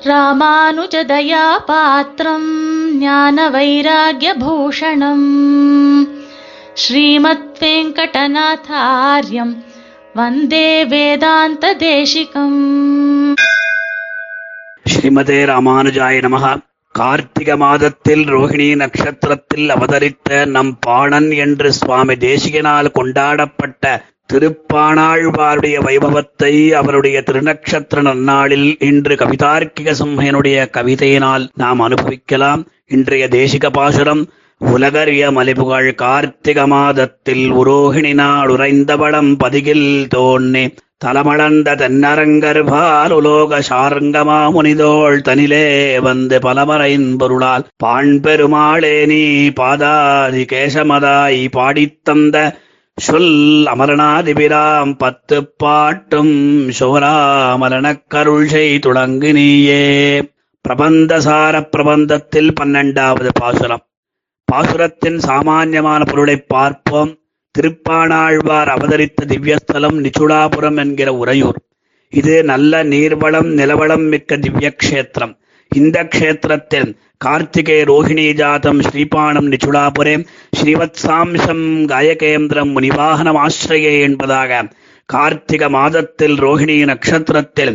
ராமானுஜதயா பாத்திரம் ஞான வைராகியபூஷணம் ஸ்ரீமத் வெங்கடநாதாரியம் வந்தே வேதாந்த தேசிகம் ஸ்ரீமதே ராமானுஜாய நமக கார்த்திக மாதத்தில் ரோஹிணி நட்சத்திரத்தில் அவதரித்த நம் பாணன் என்று சுவாமி தேசிகனால் கொண்டாடப்பட்ட திருப்பாணாழ்வாருடைய வைபவத்தை அவருடைய திருநக்ஷத்திர நன்னாளில் இன்று கவிதார்க்கிக சிம்மையனுடைய கவிதையினால் நாம் அனுபவிக்கலாம். இன்றைய தேசிக பாசுரம் உலகறிய மலிபுகழ் கார்த்திக மாதத்தில் உரோகிணி நாள் உறைந்தவளம் பதிகில் தோன்னே தலமளந்த தென்னரங்கர்பால் உலோக சாரங்கமா முனிதோள் தனிலே வந்து பலமறையின் பொருளால். பாண் பெருமாளே நீ பாதாதி கேசமதாய் பாடித்தந்த சொல் அமரநாதிபிராம் பத்து பாட்டும் சுவராமரணக் கருள்ஷை செய் துளங்கு நீயே பிரபந்தசார பிரபந்தத்தில் பன்னெண்டாவது பாசுரம். பாசுரத்தின் சாமான்யமான பொருளை பார்ப்போம். திருப்பாணாழ்வார் அவதரித்த திவ்யஸ்தலம் நிச்சுடாபுரம் என்கிற உறையூர். இது நல்ல நீர்வளம் நிலவளம் மிக்க திவ்யக்ஷேத்திரம். இந்த க்ஷேத்திரத்தில் கார்த்திகே ரோஹிணி ஜாதம் ஸ்ரீபானம் நிச்சுடாபுரே ஸ்ரீவத்சாம்சம் காயகேந்திரம் முனிவாகனம் ஆசிரியே என்பதாக கார்த்திக மாதத்தில் ரோஹிணி நட்சத்திரத்தில்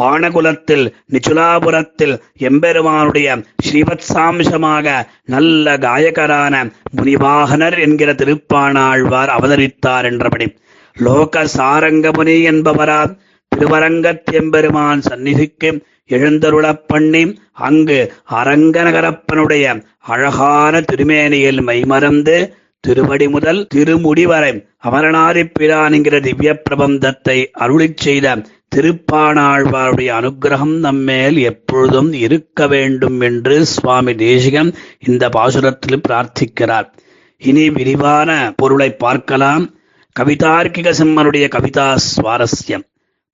பாணகுலத்தில் நிச்சுலாபுரத்தில் எம்பெருமானுடைய ஸ்ரீவத்சாம்சமாக நல்ல காயகரான முனிவாகனர் என்கிற திருப்பாணாழ்வார் அவதரித்தார் என்றபடி. லோக சாரங்கமுனி என்பவரால் திருவரங்கத் எம்பெருமான் சந்நிதிக்கு எழுந்தருளப் பண்ணி அங்கு அரங்கநகரப்பனுடைய அழகான திருமேனியில் மைமறந்து திருவடி முதல் திருமுடி வரை அமரநாரி பிரான் என்கிற திவ்ய பிரபந்தத்தை அருளி செய்த திருப்பாணாழ்வாருடைய அனுகிரகம் நம்மேல் எப்பொழுதும் இருக்க வேண்டும் என்று சுவாமி தேசிகன் இந்த பாசுரத்தில் பிரார்த்திக்கிறார். இனி விரிவான பொருளை பார்க்கலாம். கவிதார்க்கிக சிம்மனுடைய கவிதா சுவாரஸ்யம்.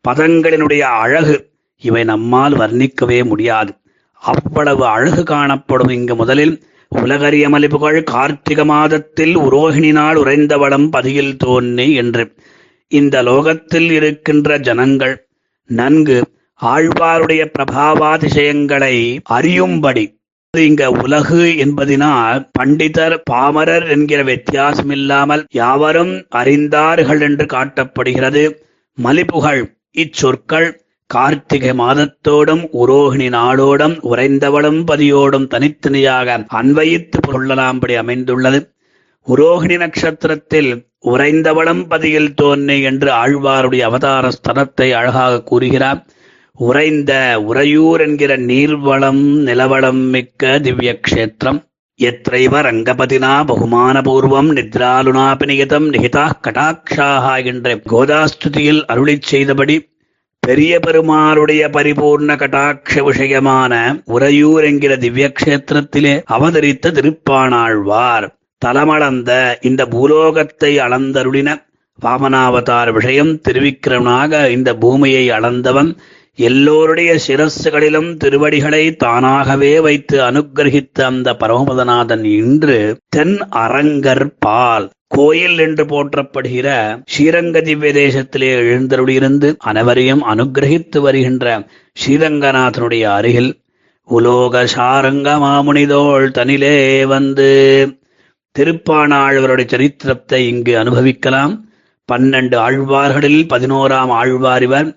பதங்களினுடைய அழகு. இவை நம்மால் வர்ணிக்கவே முடியாது. அவ்வளவு அழகு காணப்படும் இங்கு முதலில் உலகறிய மலிபுகள் கார்த்திக மாதத்தில் உரோகிணி நாள் உறைந்தவளம் பதியில் தோன்னி என்று. இந்த லோகத்தில் இருக்கின்ற ஜனங்கள் நன்கு ஆழ்வாருடைய பிரபாவாதிசயங்களை அறியும்படி இங்க உலகு என்பதினால் பண்டிதர் பாமரர் என்கிற வித்தியாசமில்லாமல் யாவரும் அறிந்தார்கள் என்று காட்டப்படுகிறது. மலிபுகழ் இச்சொற்கள் கார்த்திகை மாதத்தோடும் உரோகிணி நாளோடும் உறைந்தவளும் பதியோடும் தனித்தனியாக அன்வயித்து கொள்ளலாம்படி அமைந்துள்ளது. உரோகிணி நட்சத்திரத்தில் உறைந்தவளம் பதியில் தோன்றி என்று ஆழ்வாருடைய அவதார ஸ்தலத்தை அழகாக கூறுகிறார். உறைந்த உறையூர் என்கிற நீர்வளம் நிலவளம் மிக்க திவ்ய கஷேத்திரம் எத்தைவ ரங்கபதினா பகுமானபூர்வம் நித்ராலுனாபினியதம் நிகிதா கடாட்சாக என்ற கோதாஸ்துதியில் அருளிச் செய்தபடி பெரிய பெருமாளுடைய பரிபூர்ண கட்டாட்ச விஷயமான உறையூர் என்கிற திவ்யக்ஷேத்திரத்திலே அவதரித்த திருப்பாணாழ்வார் தலமளந்த இந்த பூலோகத்தை அளந்தருளின வாமனாவதார் விஷயம் திருவிக்கிரமனாக இந்த பூமியை அளந்தவன் எல்லோருடைய சிரஸ்களிலும் திருவடிகளை தானாகவே வைத்து அனுக்கிரகித்த அந்த பரமபதநாதன் இன்று தென் அரங்கர் பால். கோயில் என்று போற்றப்படுகிற ஸ்ரீரங்க திவ்ய தேசத்திலே எழுந்தருளியிருந்து அனைவரையும் அனுகிரகித்து வருகின்ற ஸ்ரீரங்கநாதனுடைய அருகில் உலோக சாரங்க மாமுனிதோள் தனிலே வந்து திருப்பாணாழ்வருடைய சரித்திரத்தை இங்கு அனுபவிக்கலாம். பன்னெண்டு ஆழ்வார்களில் பதினோராம் ஆழ்வார் இவர்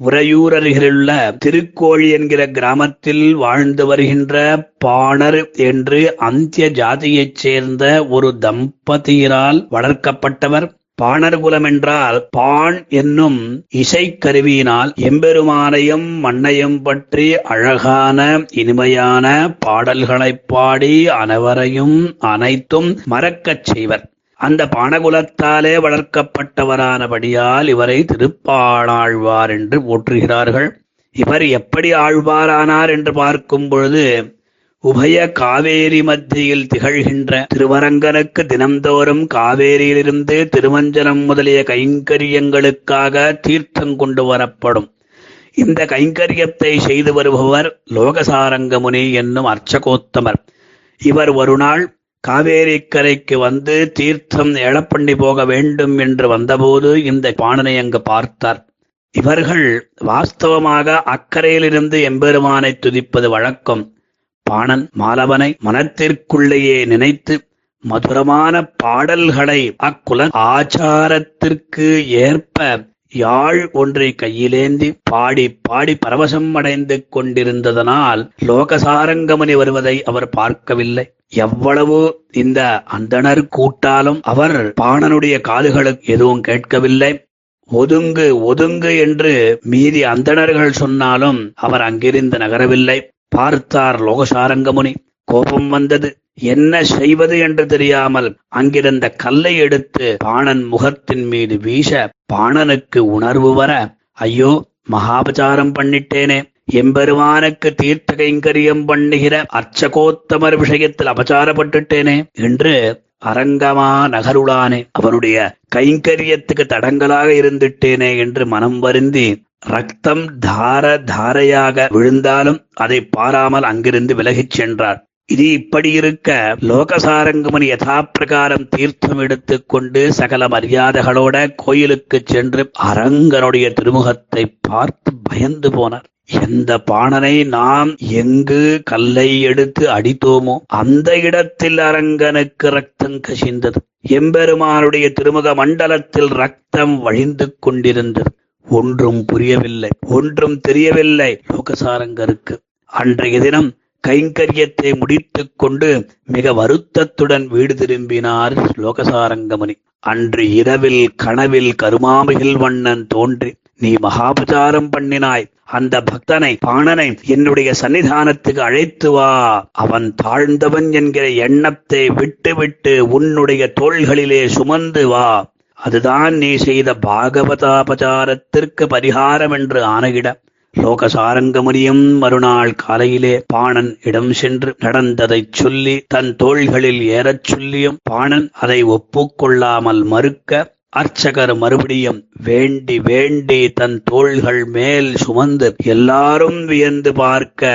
உறையூர் அருகிலுள்ள திருக்கோழி என்கிற கிராமத்தில் வாழ்ந்து வருகின்ற பாணர் என்று அந்திய ஜாதியைச் சேர்ந்த ஒரு தம்பதியரால் வளர்க்கப்பட்டவர். பாணர் குலம் என்றால் பாண் என்னும் இசைக்கருவியினால் எம்பெருமானையும் மண்ணையும் பற்றி அழகான இனிமையான பாடல்களைப் பாடி அனைவரையும் அனைத்தும் மறக்கச் செய்வர். அந்த பானகுலத்தாலே வளர்க்கப்பட்டவரானபடியால் இவரை திருப்பாணாழ்வார் என்று போற்றுகிறார்கள். இவர் எப்படி ஆழ்வாரானார் என்று பார்க்கும் பொழுது உபய காவேரி மத்தியில் திகழ்கின்ற திருவரங்கனுக்கு தினம்தோறும் காவேரியிலிருந்து திருமஞ்சனம் முதலிய கைங்கரியங்களுக்காக தீர்த்தம் கொண்டு வரப்படும். இந்த கைங்கரியத்தை செய்து வருபவர் லோகசாரங்கமுனி என்னும் அர்ச்சகோத்தமர். இவர் ஒரு நாள் காவேரி கரைக்கு வந்து தீர்த்தம் எழப்பண்ணி போக வேண்டும் என்று வந்தபோது இந்த பாணனை அங்கு பார்த்தார். இவர்கள் வாஸ்தவமாக அக்கறையிலிருந்து எம்பெருமானை துதிப்பது வழக்கம். பாணன் மாலவனை மனத்திற்குள்ளேயே நினைத்து மதுரமான பாடல்களை அக்குல ஆச்சாரத்திற்கு ஏற்ப யாழ் ஒன்றை கையிலேந்தி பாடி பாடி பரவசம் அடைந்து கொண்டிருந்ததனால் லோகசாரங்கமணி வருவதை அவர் பார்க்கவில்லை. எவ்வளவு இந்த அந்தணர் கூட்டாலும் அவர் பாணனுடைய காதுகளுக்கு எதுவும் கேட்கவில்லை. ஒதுங்கு ஒதுங்கு என்று மீதி அந்தணர்கள் சொன்னாலும் அவர் அங்கிருந்து நகரவில்லை. பார்த்தார் லோகசாரங்கமுனி கோபம் வந்தது. என்ன செய்வது என்று தெரியாமல் அங்கிருந்த கல்லை எடுத்து பாணன் முகத்தின் மீது வீச பாணனுக்கு உணர்வு வர ஐயோ மகாபச்சாரம் பண்ணிட்டேனே. எம்பெருமானுக்கு தீர்த்த கைங்கரியம் பண்ணுகிற அர்ச்சகோத்தமர் விஷயத்தில் அபச்சாரப்பட்டுட்டேனே என்று அரங்கமா நகருளானே. அவனுடைய கைங்கரியத்துக்கு தடங்கலாக இருந்துட்டேனே என்று மனம் வருந்தி ரத்தம் தார தாரையாக விழுந்தாலும் அதை பாராமல் அங்கிருந்து விலகிச் சென்றார். இது இப்படி இருக்க லோகசாரங்கமன் யதா பிரகாரம் தீர்த்தம் எடுத்துக்கொண்டு சகல மரியாதைகளோட கோயிலுக்கு சென்று அரங்கனுடைய திருமுகத்தை பார்த்து பயந்து போனார். எந்த பாணனை நாம் எங்கு கல்லை எடுத்து அடித்தோமோ அந்த இடத்தில் அரங்கனுக்கு ரத்தம் கசிந்தது. எம்பெருமானுடைய திருமுக மண்டலத்தில் ரத்தம் வழிந்து கொண்டிருந்தது. ஒன்றும் புரியவில்லை. ஒன்றும் தெரியவில்லை லோகசாரங்கருக்கு. அன்றைய தினம் கைங்கரியத்தை முடித்துக் கொண்டு மிக வருத்தத்துடன் வீடு திரும்பினார் ஸ்லோகசாரங்கமுனி அன்று இரவில் கனவில் கருமாமிகில் வண்ணன் தோன்றி நீ மகாபச்சாரம் பண்ணினாய். அந்த பக்தனை பாணனை என்னுடைய சன்னிதானத்துக்கு அழைத்து வா. அவன் தாழ்ந்தவன் என்கிற எண்ணத்தை விட்டு விட்டு உன்னுடைய தோள்களிலே சுமந்து வா. அதுதான் நீ செய்த பாகவதாபச்சாரத்திற்கு பரிகாரம் என்று ஆணையிட. லோகசாரங்கமரியம் மறுநாள் காலையிலே பாணன் இடம் சென்று நடந்ததைச் சொல்லி தன் தோள்களில் ஏறச் சொல்லியும் பாணன் அதை ஒப்புக்கொள்ளாமல் மறுக்க அர்ச்சகர் மறுபடியும் வேண்டி வேண்டி தன் தோள்கள் மேல் சுமந்து எல்லாரும் வியந்து பார்க்க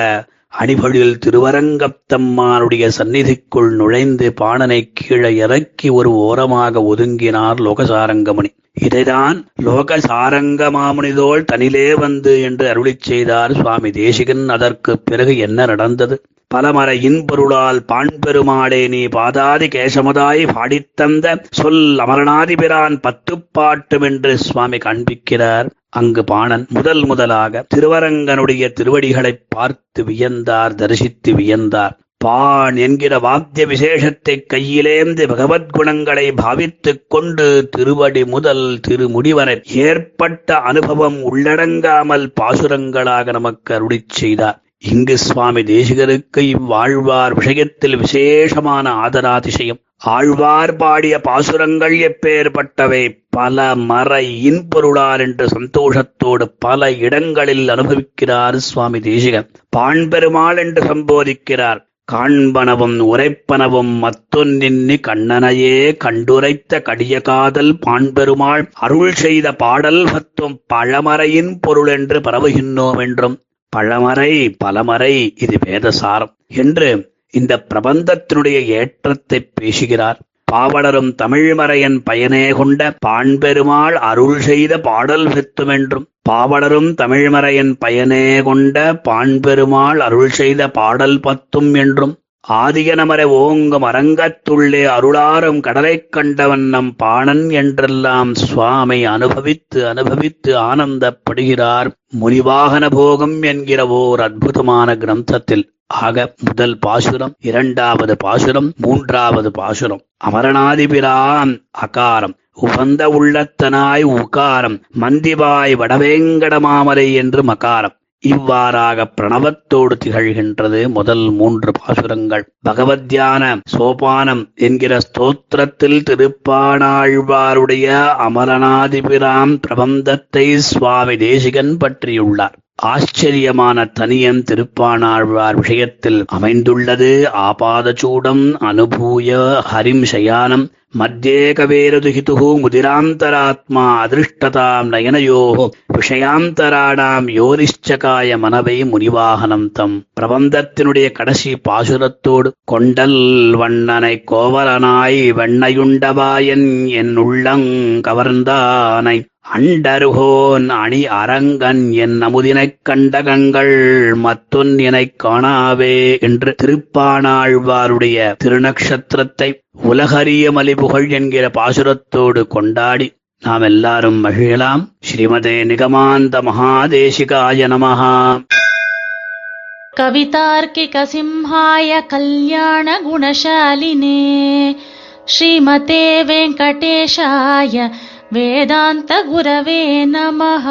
அணிபடியில் திருவரங்கத்தம்மானுடைய சந்நிதிக்குள் நுழைந்து பாணனை கீழே இறக்கி ஒரு ஓரமாக ஒதுங்கினார் லோகசாரங்கமணி. இதைதான் லோகசாரங்க மாமுனிதோள் தனிலே வந்து என்று அருளிச் செய்தார் சுவாமி தேசிகன். அதற்கு பிறகு என்ன நடந்தது? பலமர இன்பொருளால் பாண்பெருமாளே நீ பாதாதி கேசமதாய் பாடித்தந்த சொல் அமரநாதிபிரான் பத்துப்பாட்டும் என்று சுவாமி காண்பிக்கிறார். அங்கு பாணன் முதல் முதலாக திருவரங்கனுடைய திருவடிகளைப் பார்த்து வியந்தார் தரிசித்து வியந்தார். பான் என்கிற வாத்திய விசேஷத்தை கையிலேந்து பகவத்குணங்களை பாவித்துக் கொண்டு திருவடி முதல் திருமுடிவரை ஏற்பட்ட அனுபவம் உள்ளடங்காமல் பாசுரங்களாக நமக்கு அருளி செய்தார். இங்கு சுவாமி தேசிகருக்கு இவ்வாழ்வார் விஷயத்தில் விசேஷமான ஆதராதிசயம். ஆழ்வார் பாடிய பாசுரங்கள் எப்பேற்பட்டவை? பல மர இன்பொருளார் என்று சந்தோஷத்தோடு பல இடங்களில் அனுபவிக்கிறார் சுவாமி தேசிகன் பாண்பெருமாள் என்று சம்போதிக்கிறார். காண்பனவும் உரைப்பனவும் மத்தொன்னின்னி கண்ணனையே கண்டுரைத்த கடிய காதல் பாண்பெருமாள் அருள் செய்த பாடல் பத்தும் பழமறையின் பொருள் என்று பரவுகின்றோம் என்றும் பழமறை பலமறை இது வேதசாரம் என்று இந்த பிரபந்தத்தினுடைய ஏற்றத்தை பேசுகிறார். பாவலரும் தமிழ்மறையன் பயனே கொண்ட பாண்பெருமாள் அருள் செய்த பாடல் பெத்துமென்றும் பாவலரும் தமிழ்மறையன் பயனே கொண்ட பாண்பெருமாள் அருள் செய்த பாடல் பத்தும் என்றும். ஆதியனமர ஓங்கும் அரங்கத்துள்ளே அருளாரும் கடலைக் கண்டவன் நம் பாணன் என்றெல்லாம் சுவாமி அனுபவித்து அனுபவித்து ஆனந்தப்படுகிறார். முனிவாகன போகம் என்கிற ஓர் அற்புதமான கிரந்தத்தில் ஆக முதல் பாசுரம் இரண்டாவது பாசுரம் மூன்றாவது பாசுரம். அமரநாதிபிரான் அகாரம். உகந்த உள்ளத்தனாய் உகாரம். மந்திவாய் வடவேங்கடமாமரை என்று மகாரம். இவ்வாறாக பிரணவத்தோடு திகழ்கின்றது முதல் மூன்று பாசுரங்கள். பகவத்யான சோபானம் என்கிற ஸ்தோத்திரத்தில் திருப்பாணாழ்வாருடைய அமரநாதிபிராம் பிரபந்தத்தை சுவாமி தேசிகன் பற்றியுள்ளார். ஆச்சரியமான தனியன் திருப்பானாழ்வார் விஷயத்தில் அமைந்துள்ளது. ஆபாதச்சூடம் அனுபூய ஹரிம் சயானம் மத்தியேகவேரதுகிது முதிராந்தராத்மா அதிருஷ்டதாம் நயனயோ. விஷயாந்தராணாம் யோனிஷ்சகாய மனவை முனிவாகனம் தம். பிரபந்தத்தினுடைய கடைசி பாசுரத்தோடு கொண்டல் வண்ணனை கோவலனாய் வெண்ணையுண்டவாயன் என் உள்ளங் கவர்ந்தானை. அண்டருகோன் அணி அரங்கன் என் அமுதினைக் கண்டகங்கள் மத்தொன் எனக் காணாவே என்று திருப்பாணாழ்வாருடைய திருநக்ஷத்திரத்தை உலகறிய மலிபுகழ் என்கிற பாசுரத்தோடு கொண்டாடி நாம் எல்லாரும் மகிழலாம் ஸ்ரீமதே நிகமாந்த மகாதேசிகாய நமஹா कवितार्किकसिंहाय कल्याणगुणशालिने श्रीमते वेङ्कटेशाय वेदान्तगुरवे नमः